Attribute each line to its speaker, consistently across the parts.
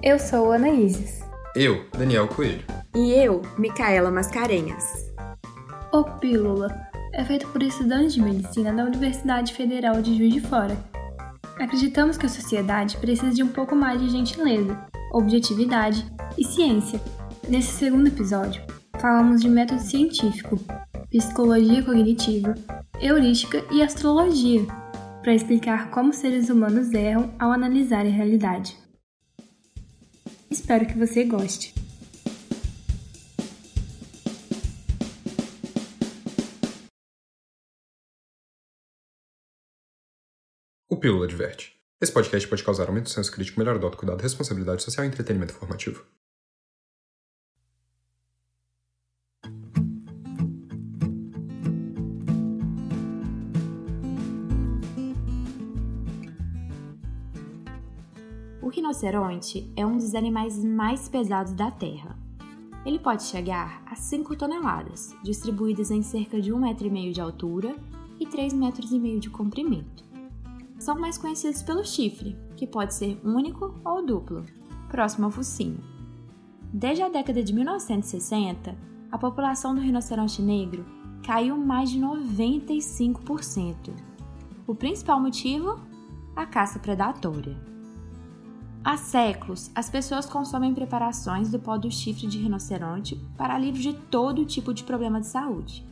Speaker 1: Eu sou Ana Isis.
Speaker 2: Eu, Daniel Coelho.
Speaker 3: E eu, Micaela Mascarenhas.
Speaker 1: O Pílula é feito por estudantes de medicina da Universidade Federal de Juiz de Fora. Acreditamos que a sociedade precisa de um pouco mais de gentileza, objetividade e ciência. Nesse segundo episódio, falamos de método científico, psicologia cognitiva, heurística e astrologia, para explicar como seres humanos erram ao analisar a realidade. Espero que você goste.
Speaker 2: O Pílula adverte. Esse podcast pode causar aumento do senso crítico, melhor do autocuidado, responsabilidade social e entretenimento formativo.
Speaker 3: Rinoceronte é um dos animais mais pesados da Terra. Ele pode chegar a 5 toneladas, distribuídas em cerca de 1,5 metro de altura e 3,5 metros de comprimento. São mais conhecidos pelo chifre, que pode ser único ou duplo, próximo ao focinho. Desde a década de 1960, a população do rinoceronte negro caiu mais de 95%. O principal motivo? A caça predatória. Há séculos, as pessoas consomem preparações do pó do chifre de rinoceronte para alívio de todo tipo de problema de saúde.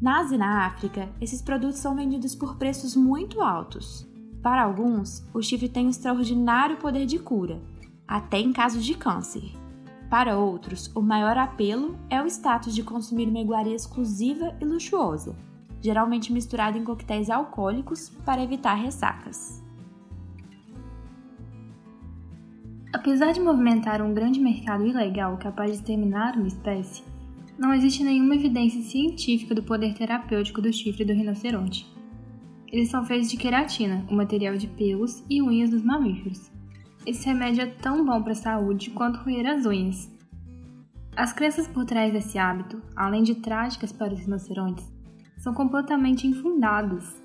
Speaker 3: Na Ásia e na África, esses produtos são vendidos por preços muito altos. Para alguns, o chifre tem um extraordinário poder de cura, até em casos de câncer. Para outros, o maior apelo é o status de consumir uma iguaria exclusiva e luxuosa, geralmente misturada em coquetéis alcoólicos para evitar ressacas.
Speaker 1: Apesar de movimentar um grande mercado ilegal capaz de exterminar uma espécie, não existe nenhuma evidência científica do poder terapêutico do chifre do rinoceronte. Eles são feitos de queratina, o material de pelos e unhas dos mamíferos. Esse remédio é tão bom para a saúde quanto roer as unhas. As crenças por trás desse hábito, além de trágicas para os rinocerontes, são completamente infundadas.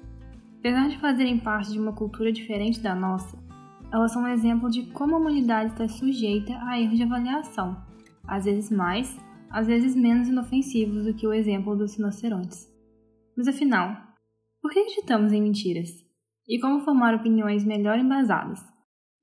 Speaker 1: Apesar de fazerem parte de uma cultura diferente da nossa, elas são um exemplo de como a humanidade está sujeita a erros de avaliação, às vezes mais, às vezes menos inofensivos do que o exemplo dos rinocerontes. Mas afinal, por que acreditamos em mentiras? E como formar opiniões melhor embasadas?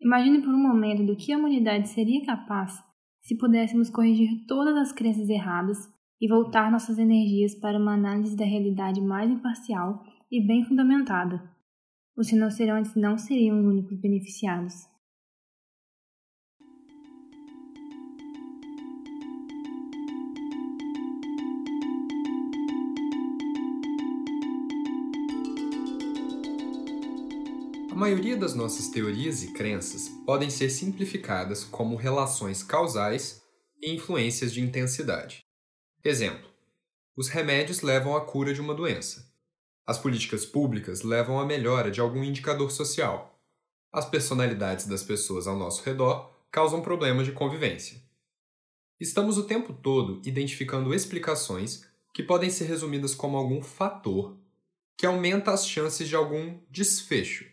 Speaker 1: Imagine por um momento do que a humanidade seria capaz se pudéssemos corrigir todas as crenças erradas e voltar nossas energias para uma análise da realidade mais imparcial e bem fundamentada os rinocerontes não seriam os únicos beneficiados.
Speaker 2: A maioria das nossas teorias e crenças podem ser simplificadas como relações causais e influências de intensidade. Exemplo: os remédios levam à cura de uma doença. As políticas públicas levam à melhora de algum indicador social. As personalidades das pessoas ao nosso redor causam problemas de convivência. Estamos o tempo todo identificando explicações que podem ser resumidas como algum fator que aumenta as chances de algum desfecho.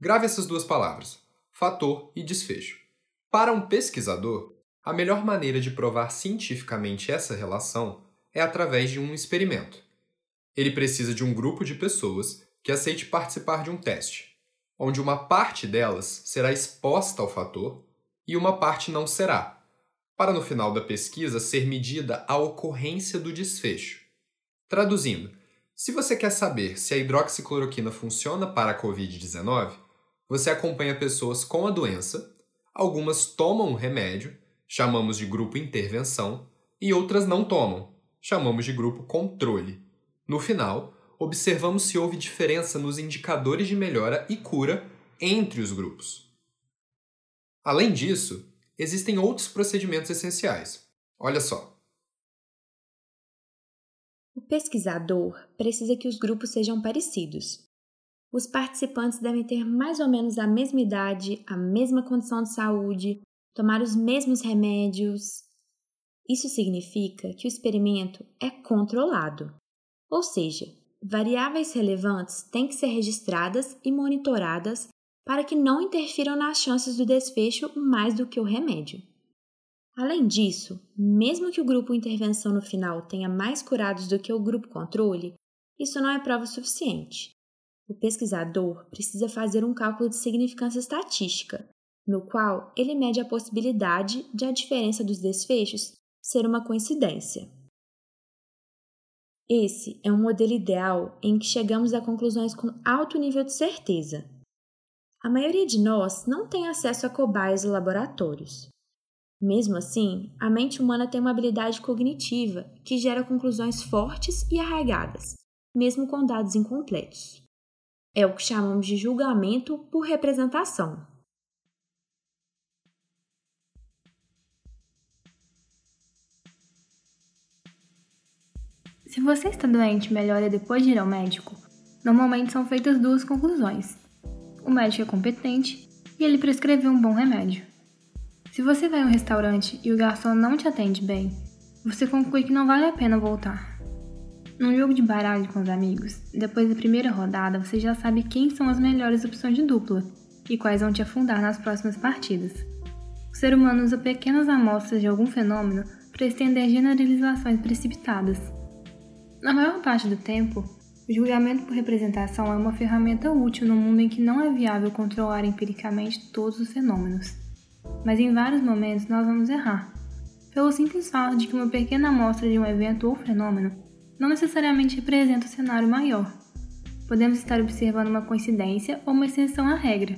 Speaker 2: Grave essas duas palavras, fator e desfecho. Para um pesquisador, a melhor maneira de provar cientificamente essa relação é através de um experimento. Ele precisa de um grupo de pessoas que aceite participar de um teste, onde uma parte delas será exposta ao fator e uma parte não será, para no final da pesquisa ser medida a ocorrência do desfecho. Traduzindo, se você quer saber se a hidroxicloroquina funciona para a Covid-19, você acompanha pessoas com a doença, algumas tomam o remédio, chamamos de grupo intervenção, e outras não tomam, chamamos de grupo controle. No final, observamos se houve diferença nos indicadores de melhora e cura entre os grupos. Além disso, existem outros procedimentos essenciais. Olha só.
Speaker 3: O pesquisador precisa que os grupos sejam parecidos. Os participantes devem ter mais ou menos a mesma idade, a mesma condição de saúde, tomar os mesmos remédios. Isso significa que o experimento é controlado. Ou seja, variáveis relevantes têm que ser registradas e monitoradas para que não interfiram nas chances do desfecho mais do que o remédio. Além disso, mesmo que o grupo intervenção no final tenha mais curados do que o grupo controle, isso não é prova suficiente. O pesquisador precisa fazer um cálculo de significância estatística, no qual ele mede a possibilidade de a diferença dos desfechos ser uma coincidência. Esse é um modelo ideal em que chegamos a conclusões com alto nível de certeza. A maioria de nós não tem acesso a cobaias e laboratórios. Mesmo assim, a mente humana tem uma habilidade cognitiva que gera conclusões fortes e arraigadas, mesmo com dados incompletos. É o que chamamos de julgamento por representação.
Speaker 1: Se você está doente melhora depois de ir ao médico, normalmente são feitas duas conclusões. O médico é competente e ele prescreveu um bom remédio. Se você vai a um restaurante e o garçom não te atende bem, você conclui que não vale a pena voltar. Num jogo de baralho com os amigos, depois da primeira rodada você já sabe quem são as melhores opções de dupla e quais vão te afundar nas próximas partidas. O ser humano usa pequenas amostras de algum fenômeno para estender generalizações precipitadas. Na maior parte do tempo, o julgamento por representação é uma ferramenta útil no mundo em que não é viável controlar empiricamente todos os fenômenos. Mas em vários momentos nós vamos errar, pelo simples fato de que uma pequena amostra de um evento ou fenômeno não necessariamente representa o cenário maior. Podemos estar observando uma coincidência ou uma exceção à regra.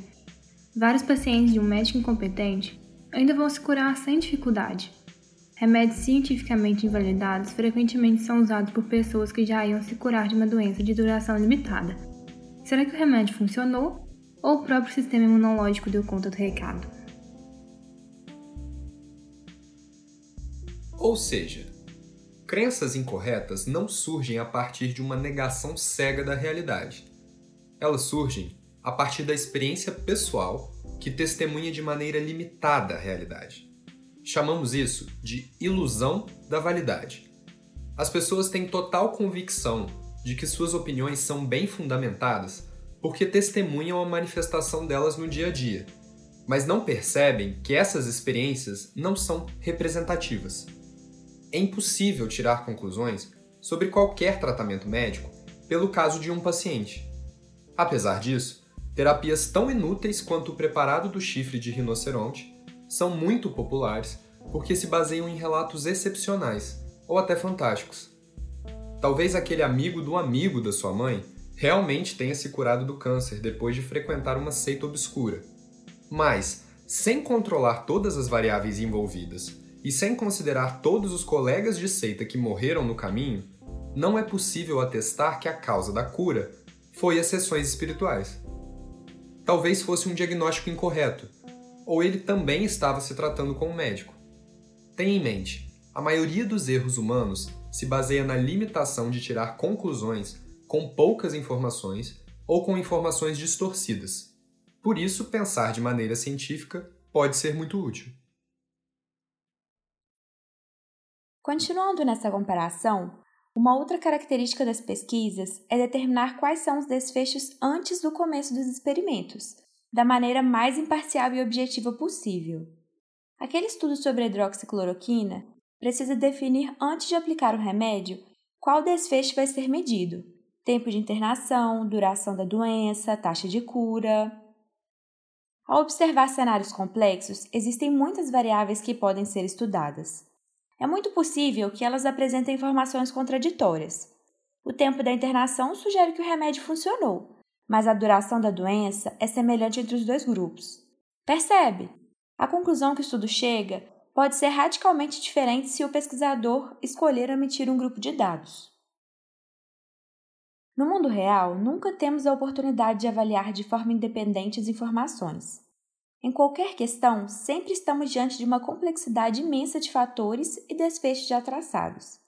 Speaker 1: Vários pacientes de um médico incompetente ainda vão se curar sem dificuldade, Remédios cientificamente invalidados frequentemente são usados por pessoas que já iam se curar de uma doença de duração limitada. Será que o remédio funcionou ou o próprio sistema imunológico deu conta do recado?
Speaker 2: Ou seja, crenças incorretas não surgem a partir de uma negação cega da realidade. Elas surgem a partir da experiência pessoal que testemunha de maneira limitada a realidade. Chamamos isso de ilusão da validade. As pessoas têm total convicção de que suas opiniões são bem fundamentadas porque testemunham a manifestação delas no dia a dia, mas não percebem que essas experiências não são representativas. É impossível tirar conclusões sobre qualquer tratamento médico pelo caso de um paciente. Apesar disso, terapias tão inúteis quanto o preparado do chifre de rinoceronte são muito populares porque se baseiam em relatos excepcionais ou até fantásticos. Talvez aquele amigo do amigo da sua mãe realmente tenha se curado do câncer depois de frequentar uma seita obscura. Mas, sem controlar todas as variáveis envolvidas e sem considerar todos os colegas de seita que morreram no caminho, não é possível atestar que a causa da cura foi as sessões espirituais. Talvez fosse um diagnóstico incorreto, ou ele também estava se tratando com um médico. Tenha em mente, a maioria dos erros humanos se baseia na limitação de tirar conclusões com poucas informações ou com informações distorcidas. Por isso, pensar de maneira científica pode ser muito útil.
Speaker 3: Continuando nessa comparação, uma outra característica das pesquisas é determinar quais são os desfechos antes do começo dos experimentos, da maneira mais imparcial e objetiva possível. Aquele estudo sobre a hidroxicloroquina precisa definir antes de aplicar o remédio qual desfecho vai ser medido: tempo de internação, duração da doença, taxa de cura. Ao observar cenários complexos, existem muitas variáveis que podem ser estudadas. É muito possível que elas apresentem informações contraditórias. O tempo da internação sugere que o remédio funcionou, mas a duração da doença é semelhante entre os dois grupos. Percebe? A conclusão que o estudo chega pode ser radicalmente diferente se o pesquisador escolher omitir um grupo de dados. No mundo real, nunca temos a oportunidade de avaliar de forma independente as informações. Em qualquer questão, sempre estamos diante de uma complexidade imensa de fatores e desfechos já traçados.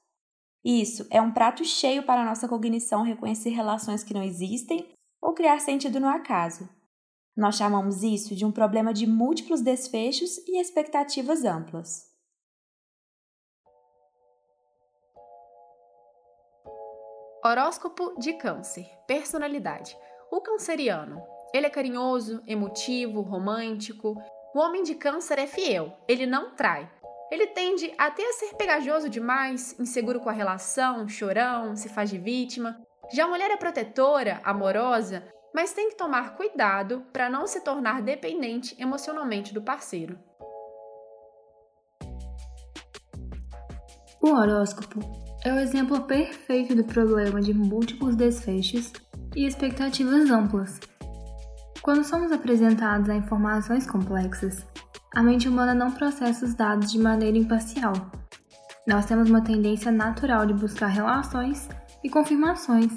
Speaker 3: Isso é um prato cheio para a nossa cognição reconhecer relações que não existem ou criar sentido no acaso. Nós chamamos isso de um problema de múltiplos desfechos e expectativas amplas.
Speaker 4: Horóscopo de Câncer Personalidade. O canceriano Ele é carinhoso, emotivo, romântico. O homem de câncer é fiel, ele não trai. Ele tende até a ser pegajoso demais, inseguro com a relação, chorão, se faz de vítima. Já a mulher é protetora, amorosa, mas tem que tomar cuidado para não se tornar dependente emocionalmente do parceiro.
Speaker 1: O horóscopo é o exemplo perfeito do problema de múltiplos desfechos e expectativas amplas. Quando somos apresentados a informações complexas, a mente humana não processa os dados de maneira imparcial. Nós temos uma tendência natural de buscar relações e confirmações.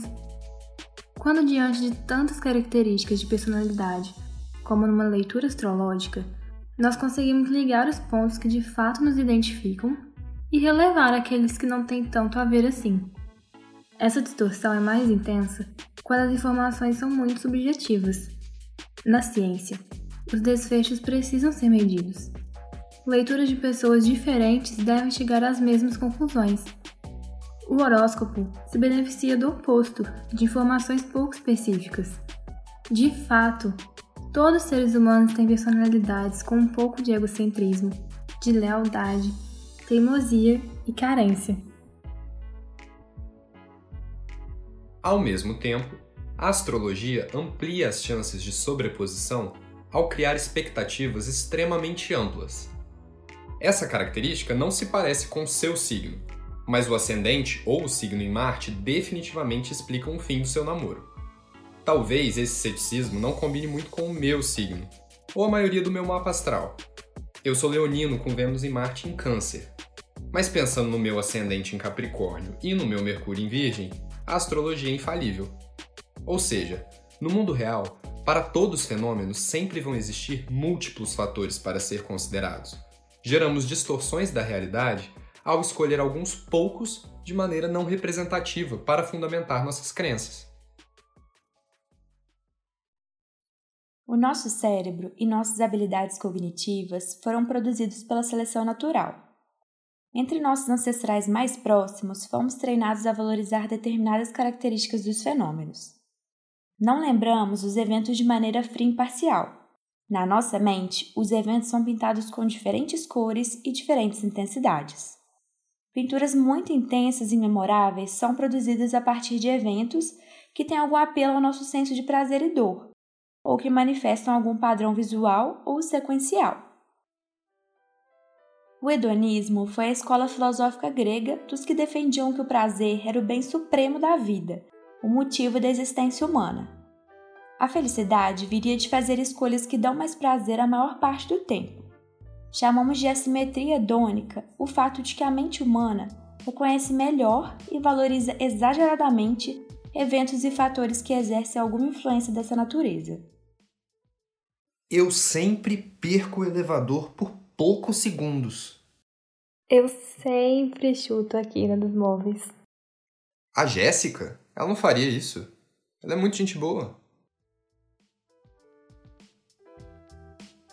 Speaker 1: Quando diante de tantas características de personalidade, como numa leitura astrológica, nós conseguimos ligar os pontos que de fato nos identificam e relevar aqueles que não têm tanto a ver assim. Essa distorção é mais intensa quando as informações são muito subjetivas. Na ciência, os desfechos precisam ser medidos. Leituras de pessoas diferentes devem chegar às mesmas conclusões. O horóscopo se beneficia do oposto, de informações pouco específicas. De fato, todos os seres humanos têm personalidades com um pouco de egocentrismo, de lealdade, teimosia e carência.
Speaker 2: Ao mesmo tempo, a astrologia amplia as chances de sobreposição ao criar expectativas extremamente amplas. Essa característica não se parece com seu signo, mas o ascendente ou o signo em Marte definitivamente explicam o fim do seu namoro. Talvez esse ceticismo não combine muito com o meu signo, ou a maioria do meu mapa astral. Eu sou leonino com Vênus em Marte em Câncer. Mas pensando no meu ascendente em Capricórnio e no meu Mercúrio em Virgem, a astrologia é infalível. Ou seja, no mundo real, para todos os fenômenos sempre vão existir múltiplos fatores para ser considerados. Geramos distorções da realidade ao escolher alguns poucos de maneira não representativa para fundamentar nossas crenças.
Speaker 3: O nosso cérebro e nossas habilidades cognitivas foram produzidos pela seleção natural. Entre nossos ancestrais mais próximos, fomos treinados a valorizar determinadas características dos fenômenos. Não lembramos os eventos de maneira fria e imparcial. Na nossa mente, os eventos são pintados com diferentes cores e diferentes intensidades. Pinturas muito intensas e memoráveis são produzidas a partir de eventos que têm algum apelo ao nosso senso de prazer e dor, ou que manifestam algum padrão visual ou sequencial. O hedonismo foi a escola filosófica grega dos que defendiam que o prazer era o bem supremo da vida, o motivo da existência humana. A felicidade viria de fazer escolhas que dão mais prazer a maior parte do tempo. Chamamos de assimetria hedônica o fato de que a mente humana reconhece melhor e valoriza exageradamente eventos e fatores que exercem alguma influência dessa natureza.
Speaker 2: Eu sempre perco o elevador por poucos segundos.
Speaker 1: Eu sempre chuto a quina dos móveis.
Speaker 2: A Jéssica? Ela não faria isso. Ela é muito gente boa.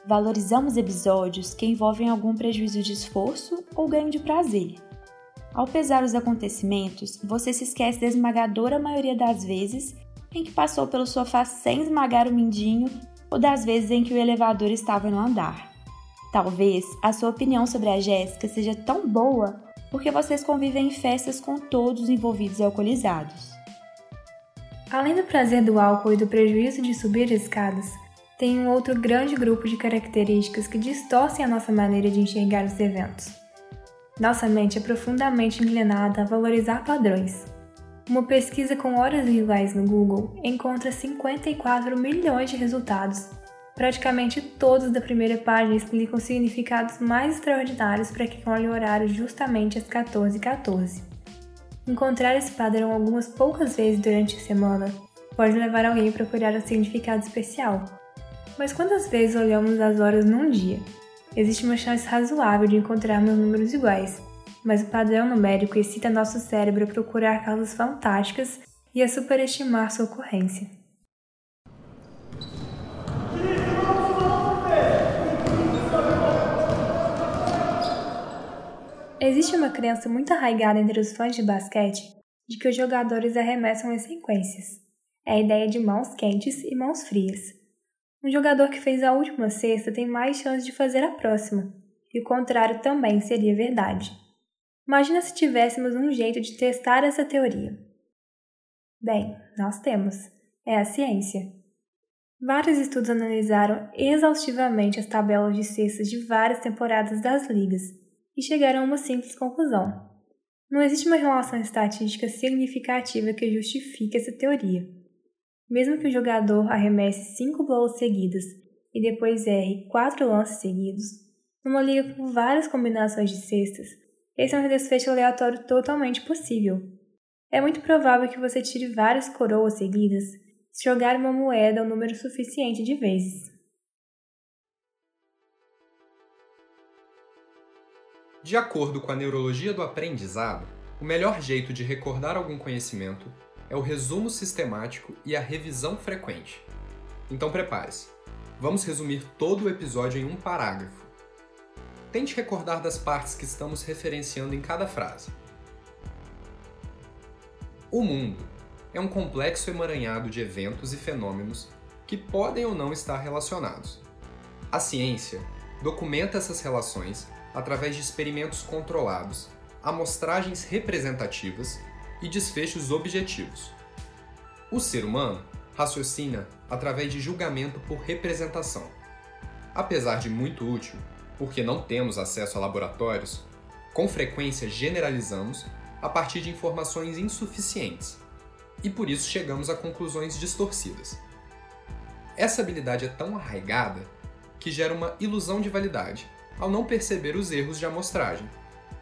Speaker 3: Valorizamos episódios que envolvem algum prejuízo de esforço ou ganho de prazer. Ao pesar os acontecimentos, você se esquece da esmagadora maioria das vezes em que passou pelo sofá sem esmagar o mindinho ou das vezes em que o elevador estava no andar. Talvez a sua opinião sobre a Jéssica seja tão boa porque vocês convivem em festas com todos os envolvidos alcoolizados.
Speaker 1: Além do prazer do álcool e do prejuízo de subir escadas, tem um outro grande grupo de características que distorcem a nossa maneira de enxergar os eventos. Nossa mente é profundamente inclinada a valorizar padrões. Uma pesquisa com horas iguais no Google encontra 54 milhões de resultados. Praticamente todos da primeira página explicam significados mais extraordinários para quem olha o horário justamente às 14h14. 14. Encontrar esse padrão algumas poucas vezes durante a semana pode levar alguém a procurar um significado especial, mas quantas vezes olhamos as horas num dia? Existe uma chance razoável de encontrarmos números iguais, mas o padrão numérico excita nosso cérebro a procurar causas fantásticas e a superestimar sua ocorrência. Existe uma crença muito arraigada entre os fãs de basquete de que os jogadores arremessam em sequências. É a ideia de mãos quentes e mãos frias Um jogador que fez a última cesta tem mais chance de fazer a próxima, e o contrário também seria verdade. Imagina se tivéssemos um jeito de testar essa teoria. Bem, nós temos. É a ciência. Vários estudos analisaram exaustivamente as tabelas de cestas de várias temporadas das ligas e chegaram a uma simples conclusão. Não existe uma relação estatística significativa que justifique essa teoria. Mesmo que o jogador arremesse cinco bolas seguidas e depois erre quatro lances seguidos, numa liga com várias combinações de cestas, esse é um desfecho aleatório totalmente possível. É muito provável que você tire várias coroas seguidas se jogar uma moeda um número suficiente de vezes.
Speaker 2: De acordo com a neurologia do aprendizado, o melhor jeito de recordar algum conhecimento é o resumo sistemático e a revisão frequente. Então prepare-se. Vamos resumir todo o episódio em um parágrafo. Tente recordar das partes que estamos referenciando em cada frase. O mundo é um complexo emaranhado de eventos e fenômenos que podem ou não estar relacionados. A ciência documenta essas relações através de experimentos controlados, amostragens representativas e desfechos objetivos. O ser humano raciocina através de julgamento por representação. Apesar de muito útil, porque não temos acesso a laboratórios, com frequência generalizamos a partir de informações insuficientes e por isso chegamos a conclusões distorcidas. Essa habilidade é tão arraigada que gera uma ilusão de validade ao não perceber os erros de amostragem.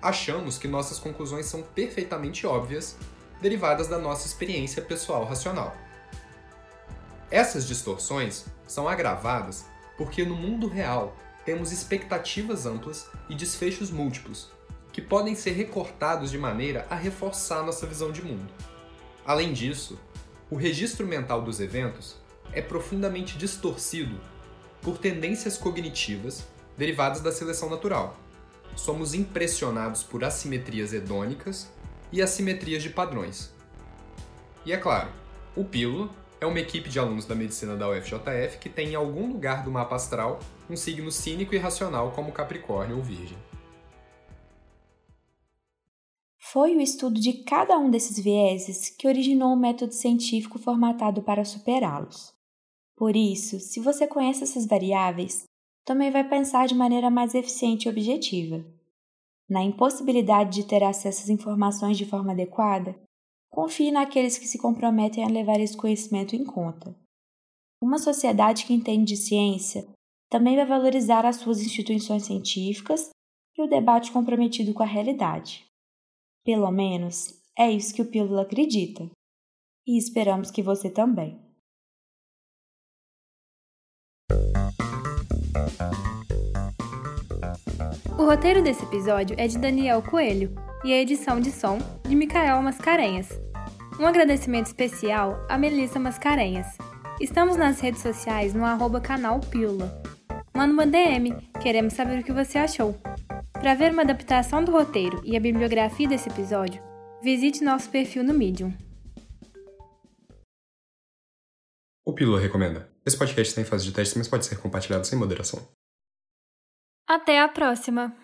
Speaker 2: Achamos que nossas conclusões são perfeitamente óbvias, derivadas da nossa experiência pessoal racional. Essas distorções são agravadas porque no mundo real temos expectativas amplas e desfechos múltiplos, que podem ser recortados de maneira a reforçar nossa visão de mundo. Além disso, o registro mental dos eventos é profundamente distorcido por tendências cognitivas derivadas da seleção natural. Somos impressionados por assimetrias hedônicas e assimetrias de padrões. E é claro, o Pílula é uma equipe de alunos da medicina da UFJF que tem em algum lugar do mapa astral um signo cínico e racional como Capricórnio ou Virgem.
Speaker 3: Foi o estudo de cada um desses vieses que originou o método científico formatado para superá-los. Por isso, se você conhece essas variáveis, também vai pensar de maneira mais eficiente e objetiva. Na impossibilidade de ter acesso às informações de forma adequada, confie naqueles que se comprometem a levar esse conhecimento em conta. Uma sociedade que entende de ciência também vai valorizar as suas instituições científicas e o debate comprometido com a realidade. Pelo menos é isso que o Pílula acredita. E esperamos que você também.
Speaker 1: O roteiro desse episódio é de Daniel Coelho e a edição de som de Micael Mascarenhas. Um agradecimento especial a Melissa Mascarenhas. Estamos nas redes sociais no arroba canal Pílula. Manda uma DM, queremos saber o que você achou. Para ver uma adaptação do roteiro e a bibliografia desse episódio, visite nosso perfil no Medium.
Speaker 2: O Pílula recomenda. Esse podcast está em fase de teste, mas pode ser compartilhado sem moderação.
Speaker 1: Até a próxima!